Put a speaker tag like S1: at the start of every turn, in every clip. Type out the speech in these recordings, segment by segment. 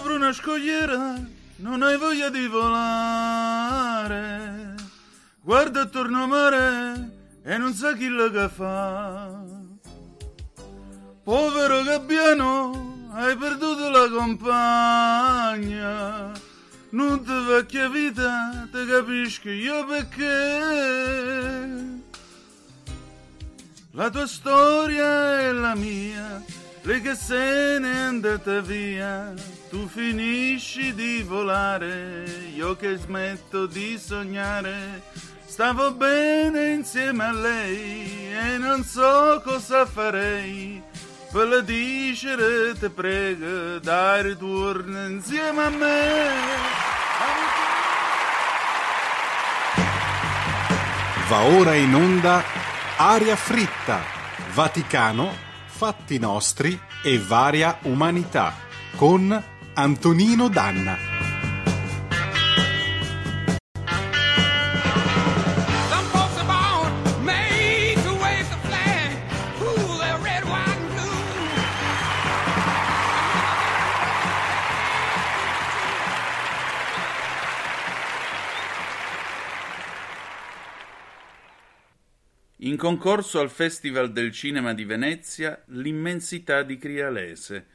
S1: Sopra una scogliera non hai voglia di volare. Guarda attorno a mare e non sa chi lo che fa. Povero gabbiano, hai perduto la compagna. Non ti vecchia vita, ti capisco io perché. La tua storia è la mia, lei che se n'è andata via, tu finisci di volare, io che smetto di sognare. Stavo bene insieme a lei e non so cosa farei. Per la dicere te prego, dai ritorno insieme a me.
S2: Va ora in onda Aria fritta, Vaticano, fatti nostri e varia umanità con Antonino Danna.
S1: In concorso al Festival del Cinema di Venezia, L'immensità di Crialese,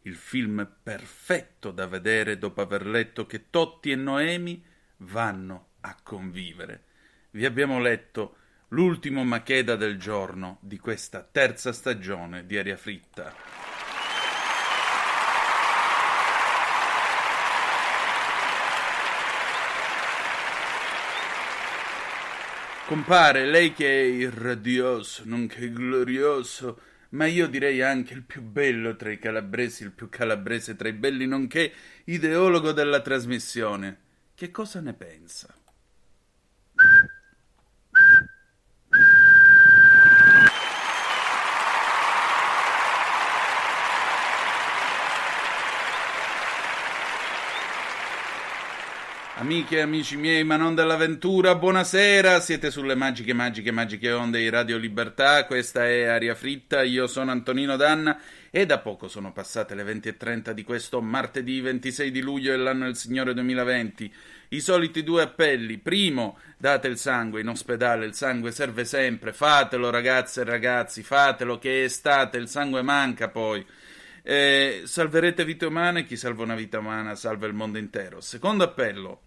S1: il film perfetto da vedere dopo aver letto che Totti e Noemi vanno a convivere. Vi abbiamo letto l'ultimo Macheda del giorno di questa terza stagione di Aria Fritta. Compare, lei che è irradioso, nonché glorioso, ma io direi anche il più bello tra i calabresi, il più calabrese tra i belli, nonché ideologo della trasmissione. Che cosa ne pensa? Amiche e amici miei, ma non dell'avventura, buonasera, siete sulle magiche, magiche, magiche onde di Radio Libertà, questa è Aria Fritta, io sono Antonino Danna e da poco sono passate le 20.30 di questo martedì 26 di luglio dell'anno del Signore 2020. I soliti due appelli, primo, date il sangue in ospedale, il sangue serve sempre, fatelo ragazze e ragazzi, fatelo che è estate, il sangue manca poi. Eh, salverete vite umane, chi salva una vita umana salva il mondo intero. Secondo appello,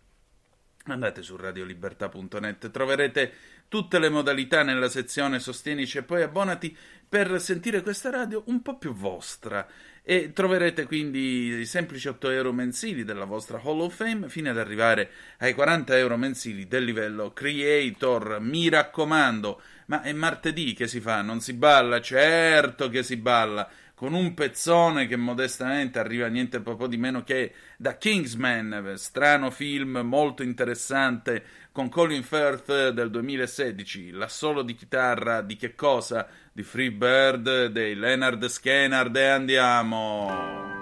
S1: andate su radiolibertà.net, troverete tutte le modalità nella sezione Sostienici e poi abbonati per sentire questa radio un po' più vostra e troverete quindi i semplici 8 euro mensili della vostra Hall of Fame fino ad arrivare ai 40 euro mensili del livello Creator. Mi raccomando, ma è martedì che si fa, non si balla? Certo che si balla con un pezzone che modestamente arriva niente proprio di meno che da Kingsman, strano film molto interessante con Colin Firth del 2016, l'assolo di chitarra di che cosa? Di Freebird, dei Leonard Skenard e andiamo!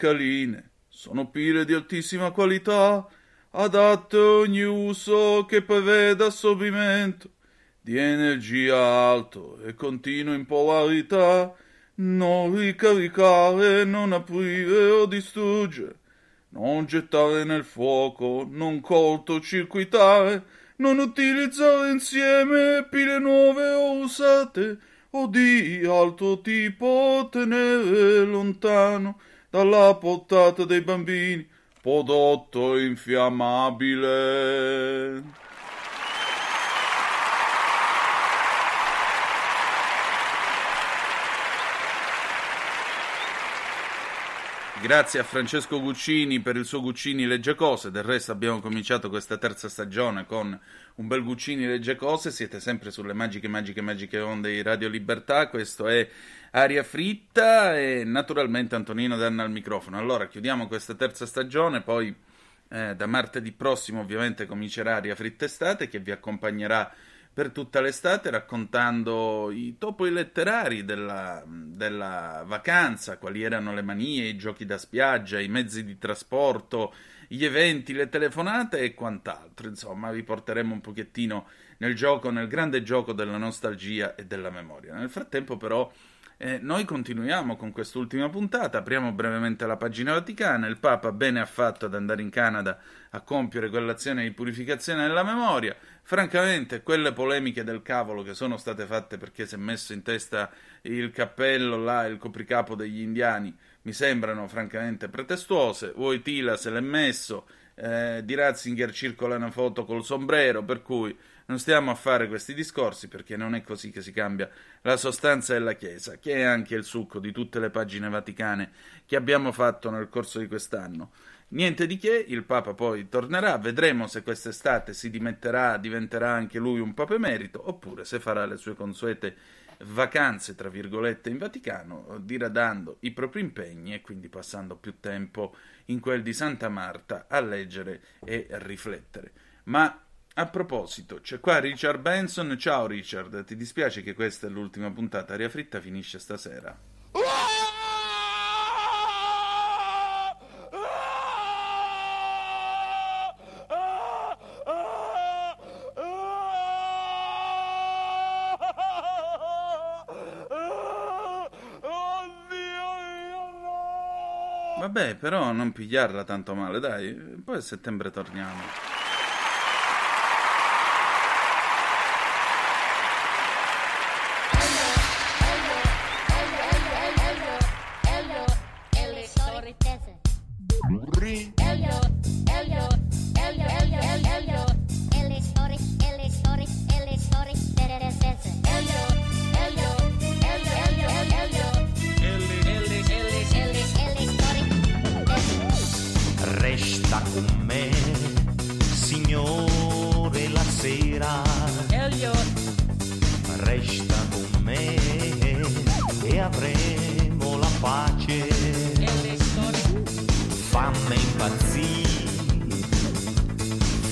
S1: Alcaline. Sono pile di altissima qualità, adatte a ogni uso che preveda assorbimento. Di energia alto e continuo in polarità. Non ricaricare, non aprire o distruggere, non gettare nel fuoco, non cortocircuitare, non utilizzare insieme pile nuove o usate o di altro tipo, tenere lontano dalla portata dei bambini, prodotto infiammabile. Grazie a Francesco Guccini per il suo Guccini Legge Cose. Del resto abbiamo cominciato questa terza stagione con un bel Guccini Legge Cose. Siete sempre sulle magiche, magiche, magiche onde di Radio Libertà. Questo è Aria Fritta e naturalmente Antonino Danna al microfono. Allora chiudiamo questa terza stagione, poi eh, da martedì prossimo ovviamente comincerà Aria Fritta Estate che vi accompagnerà per tutta l'estate raccontando i topoi letterari della, della, vacanza, quali erano le manie, i giochi da spiaggia, i mezzi di trasporto, gli eventi, le telefonate e quant'altro. Insomma, vi porteremo un pochettino nel gioco, nel grande gioco della nostalgia e della memoria. Nel frattempo, però, eh, noi continuiamo con quest'ultima puntata, apriamo brevemente la pagina vaticana, il Papa bene ha fatto ad andare in Canada a compiere quell'azione di purificazione della memoria, francamente quelle polemiche del cavolo che sono state fatte perché si è messo in testa il cappello là, il copricapo degli indiani, mi sembrano francamente pretestuose, Voitila se l'è messo, eh, di Ratzinger circola una foto col sombrero, per cui non stiamo a fare questi discorsi perché non è così che si cambia la sostanza della Chiesa, che è anche il succo di tutte le pagine vaticane che abbiamo fatto nel corso di quest'anno. Niente di che, il Papa poi tornerà, vedremo se quest'estate si dimetterà, diventerà anche lui un Papa emerito, oppure se farà le sue consuete vacanze, tra virgolette, in Vaticano, diradando i propri impegni e quindi passando più tempo in quel di Santa Marta a leggere e riflettere. Ma a proposito, c'è qua Richard Benson. Ciao Richard, ti dispiace che questa è l'ultima puntata? Aria fritta finisce stasera. Vabbè, però non pigliarla tanto male, dai. Poi a settembre torniamo.
S3: Resta con me e avremo la pace. Fammi impazzire,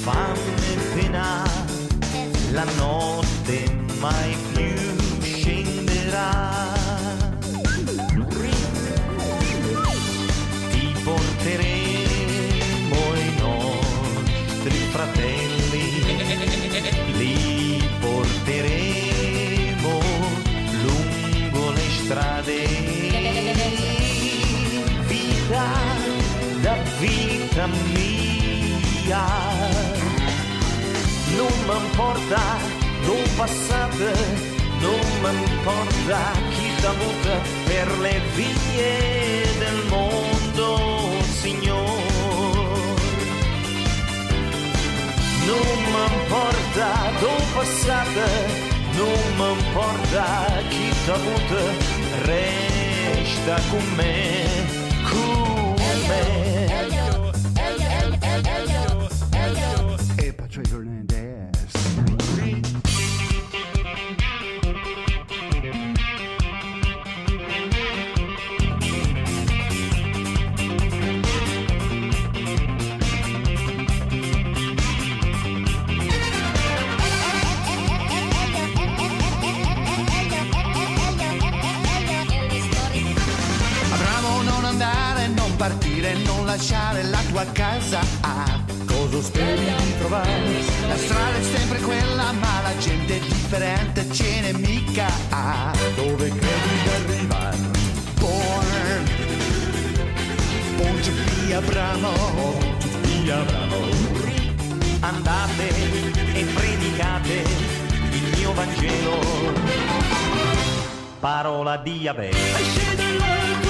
S3: fammi penare, la notte mai più mia, non m'importa non passato, non m'importa chi t'ha avuto per le vie del mondo, Signore. Non m'importa dove passate, non m'importa chi t'ha avuto, resta con me,
S4: partire, non lasciare la tua casa. Ah, cosa speri di trovare? La strada è sempre quella, ma la gente è differente, ce n'è mica. Ah, dove credi di arrivare? Born, Ponte via Abramo, via Abramo.
S3: Andate e predicate il mio Vangelo. Parola di Yahweh.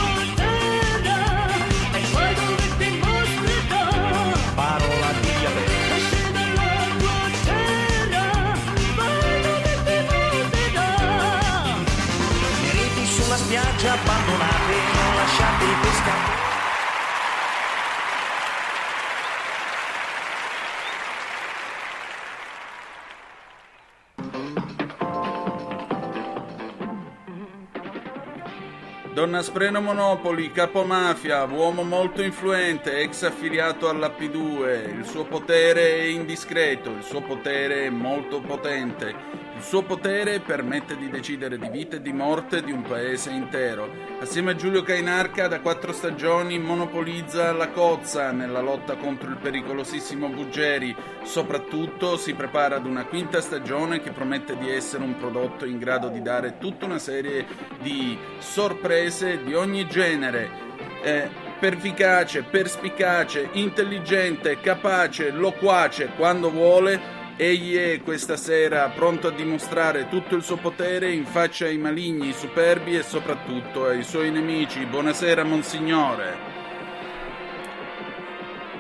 S1: Donna Spreno Monopoli, capomafia, uomo molto influente, ex affiliato alla P2. Il suo potere è indiscreto, il suo potere è molto potente. Il suo potere permette di decidere di vita e di morte di un paese intero. Assieme a Giulio Cainarca, da quattro stagioni monopolizza la cozza nella lotta contro il pericolosissimo Buggeri. Soprattutto si prepara ad una quinta stagione che promette di essere un prodotto in grado di dare tutta una serie di sorprese di ogni genere. Eh, pervicace, perspicace, intelligente, capace, loquace quando vuole. Egli è questa sera pronto a dimostrare tutto il suo potere in faccia ai maligni, superbi e soprattutto ai suoi nemici. Buonasera, Monsignore.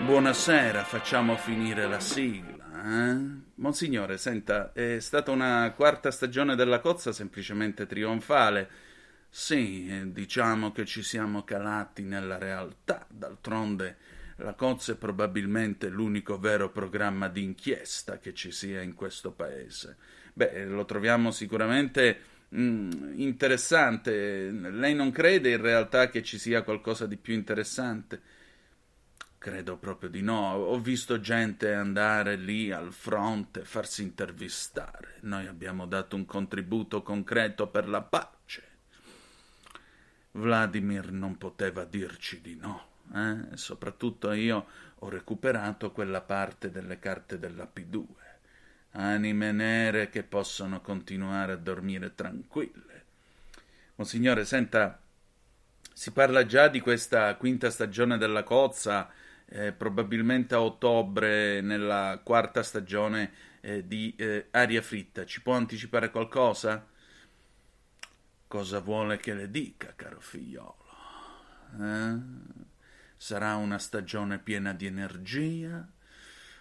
S1: Buonasera, facciamo finire la sigla. Eh? Monsignore, senta, è stata una quarta stagione della cozza semplicemente trionfale. Sì, eh, diciamo che ci siamo calati nella realtà, d'altronde la cozza è probabilmente l'unico vero programma di inchiesta che ci sia in questo paese. Beh, lo troviamo sicuramente mm, interessante. Lei non crede in realtà che ci sia qualcosa di più interessante? Credo proprio di no. Ho visto gente andare lì al fronte, farsi intervistare. Noi abbiamo dato un contributo concreto per la pace. Vladimir non poteva dirci di no. Eh? Soprattutto io ho recuperato quella parte delle carte della P2. Anime nere che possono continuare a dormire tranquille. Monsignore, senta, si parla già di questa quinta stagione della cozza, eh, probabilmente a ottobre, nella quarta stagione eh, di eh, Aria Fritta. Ci può anticipare qualcosa? Cosa vuole che le dica, caro figliolo? Eh? Sarà una stagione piena di energia,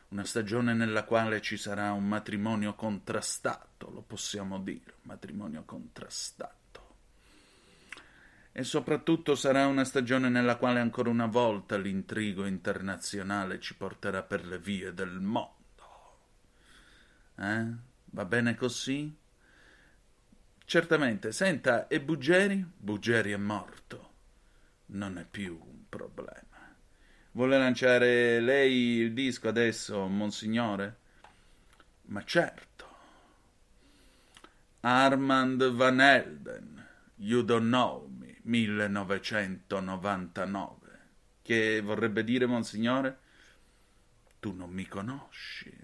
S1: una stagione nella quale ci sarà un matrimonio contrastato, lo possiamo dire, un matrimonio contrastato. E soprattutto sarà una stagione nella quale ancora una volta l'intrigo internazionale ci porterà per le vie del mondo. Eh? Va bene così? Certamente, senta, e Buggeri? Buggeri è morto. Non è più un problema. Vuole lanciare lei il disco adesso, Monsignore? Ma certo. Armand Van Helden, You Don't Know Me, 1999. Che vorrebbe dire, Monsignore? Tu non mi conosci. Eh?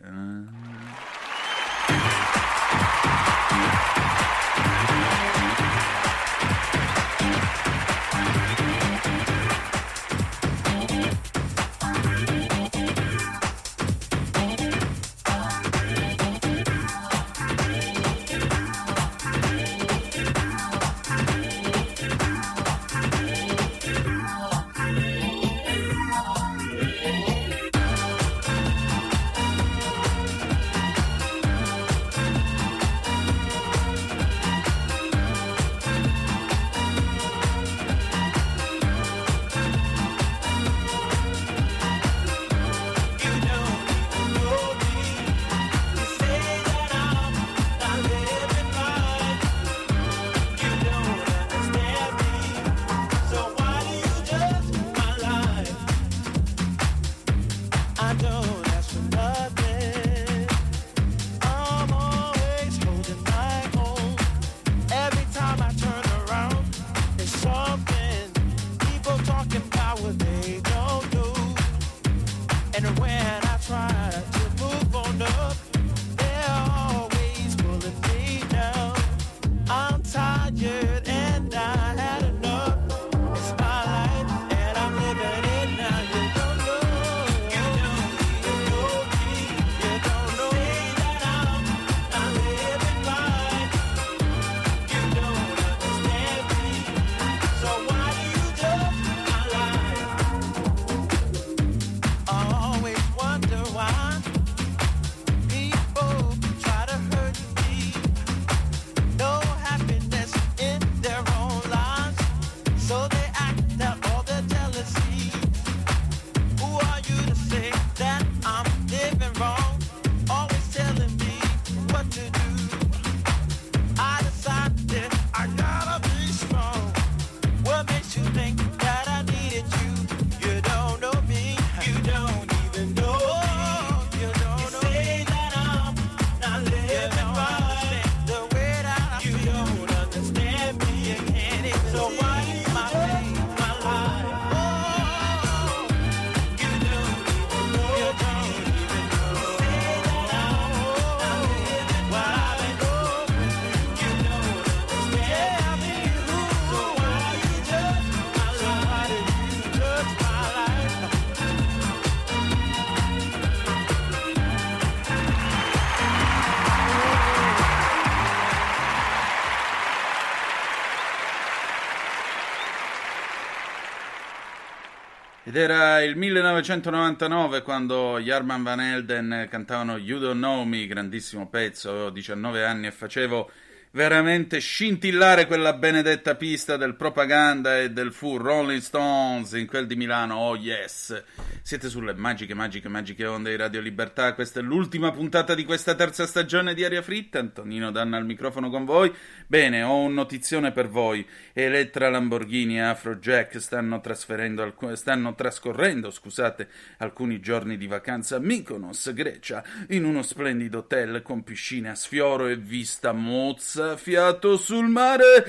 S1: Il 1999 quando Jarman Van Helden cantavano You Don't Know Me, grandissimo pezzo, avevo 19 anni e facevo veramente scintillare quella benedetta pista del propaganda e del fu Rolling Stones in quel di Milano, oh yes! Siete sulle magiche, magiche, magiche onde di Radio Libertà, questa è l'ultima puntata di questa terza stagione di Aria Fritta, Antonino Danna al microfono con voi. Bene, ho un notizione per voi, Elettra Lamborghini e Afrojack stanno, alcu- stanno trascorrendo scusate, alcuni giorni di vacanza a Mykonos, Grecia, in uno splendido hotel con piscina a sfioro e vista mozza, fiato sul mare.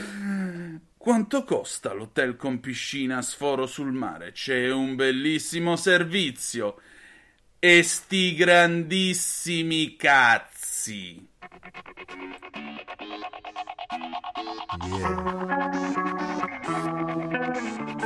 S1: Quanto costa l'hotel con piscina sforo sul mare? C'è un bellissimo servizio. E sti grandissimi cazzi.
S5: Sono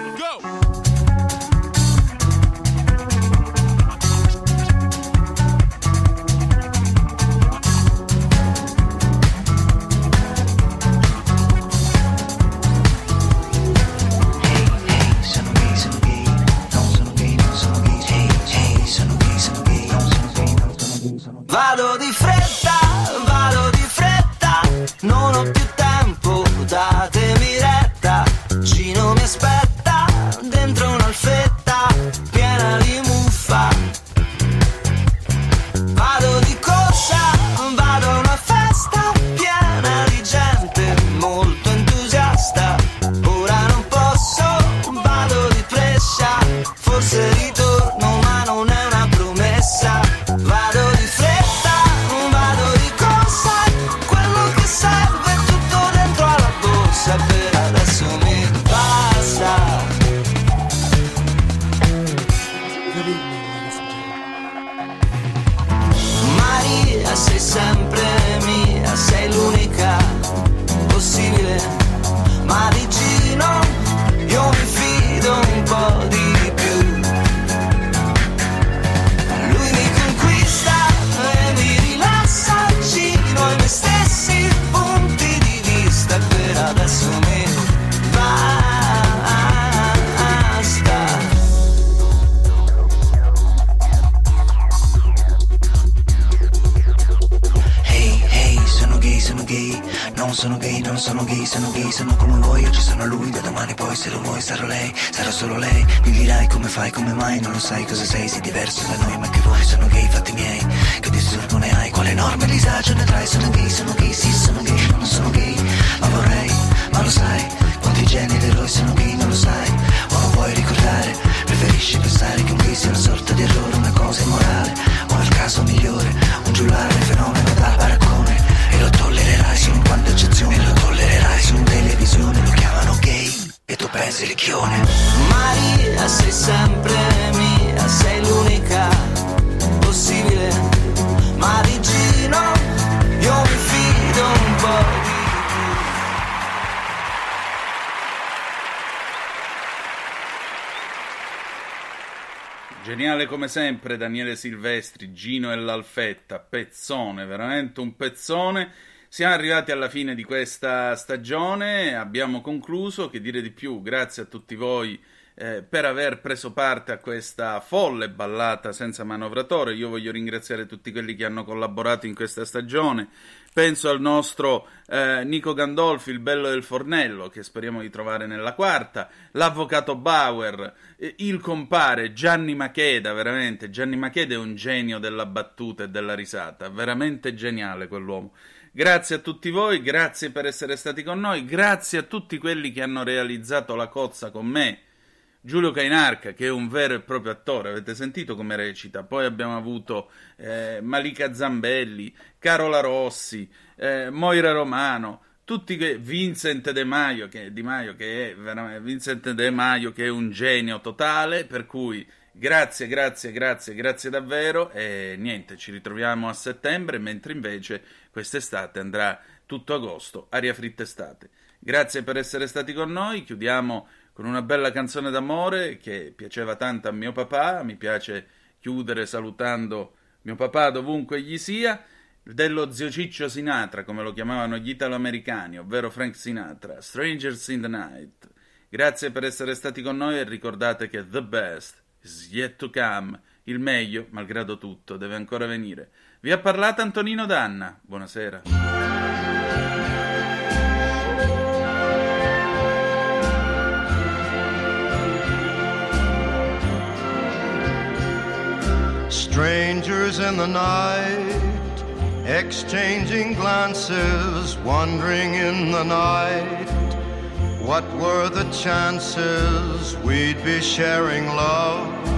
S5: non sono gay, non sono gay, sono gay, sono come voi, oggi sono lui, da domani poi se lo vuoi sarò lei, sarò solo lei, mi dirai come fai, come mai, non lo sai cosa sei, sei diverso da noi, ma che vuoi, sono gay, fatti miei, che disturbo ne hai, quale enorme disagio ne trai, sono gay, sono gay, sì, sono gay, non sono gay, ma vorrei, ma lo sai, quanti geni di eroi sono gay, non lo sai, o non vuoi ricordare, preferisci pensare che un gay sia una sorta di errore, una cosa immorale, o nel caso migliore, un giullare, fenomeno da baraccone, 50 eccezioni Lo tollererai. Su televisione Lo chiamano gay e tu pensi ricchione Maria sei sempre mia Sei l'unica possibile. Ma di Gino io mi fido un po' di
S1: Geniale come sempre Daniele Silvestri, Gino e l'Alfetta, pezzone, veramente un pezzone. Siamo arrivati alla fine di questa stagione, abbiamo concluso, che dire di più, grazie a tutti voi eh, per aver preso parte a questa folle ballata senza manovratore. Io voglio ringraziare tutti quelli che hanno collaborato in questa stagione. Penso al nostro eh, Nico Gandolfi, il bello del fornello, che speriamo di trovare nella quarta, l'avvocato Bauer, eh, il compare Gianni Macheda, veramente. Gianni Macheda è un genio della battuta e della risata, veramente geniale quell'uomo. Grazie a tutti voi, grazie per essere stati con noi, grazie a tutti quelli che hanno realizzato la cozza con me. Giulio Cainarca, che è un vero e proprio attore, avete sentito come recita? Poi abbiamo avuto eh, Malika Zambelli, Carola Rossi, eh, Moira Romano, tutti che Vincent De Maio che, Di Maio che è veramente Vincent De Maio che è un genio totale, per cui grazie, grazie, grazie, grazie davvero e niente, ci ritroviamo a settembre, mentre invece quest'estate andrà tutto agosto, aria fritta estate. Grazie per essere stati con noi, chiudiamo con una bella canzone d'amore che piaceva tanto a mio papà, mi piace chiudere salutando mio papà dovunque gli sia, dello zio Ciccio Sinatra, come lo chiamavano gli italoamericani, ovvero Frank Sinatra, Strangers in the Night. Grazie per essere stati con noi e ricordate che the best is yet to come, il meglio, malgrado tutto, deve ancora venire. Vi ha parlato Antonino Danna, buonasera.
S6: Strangers in the night, exchanging glances, wandering in the night. What were the chances we'd be sharing love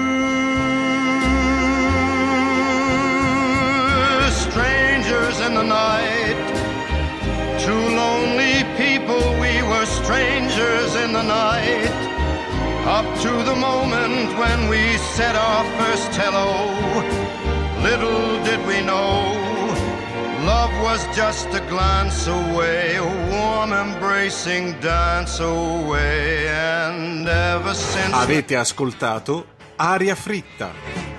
S6: In the night, two lonely people, we were strangers in the night. Up to the moment when we said our first hello, little did we know. Love was just a glance away, a warm embracing dance away, and ever since.
S2: Avete ascoltato Aria Fritta.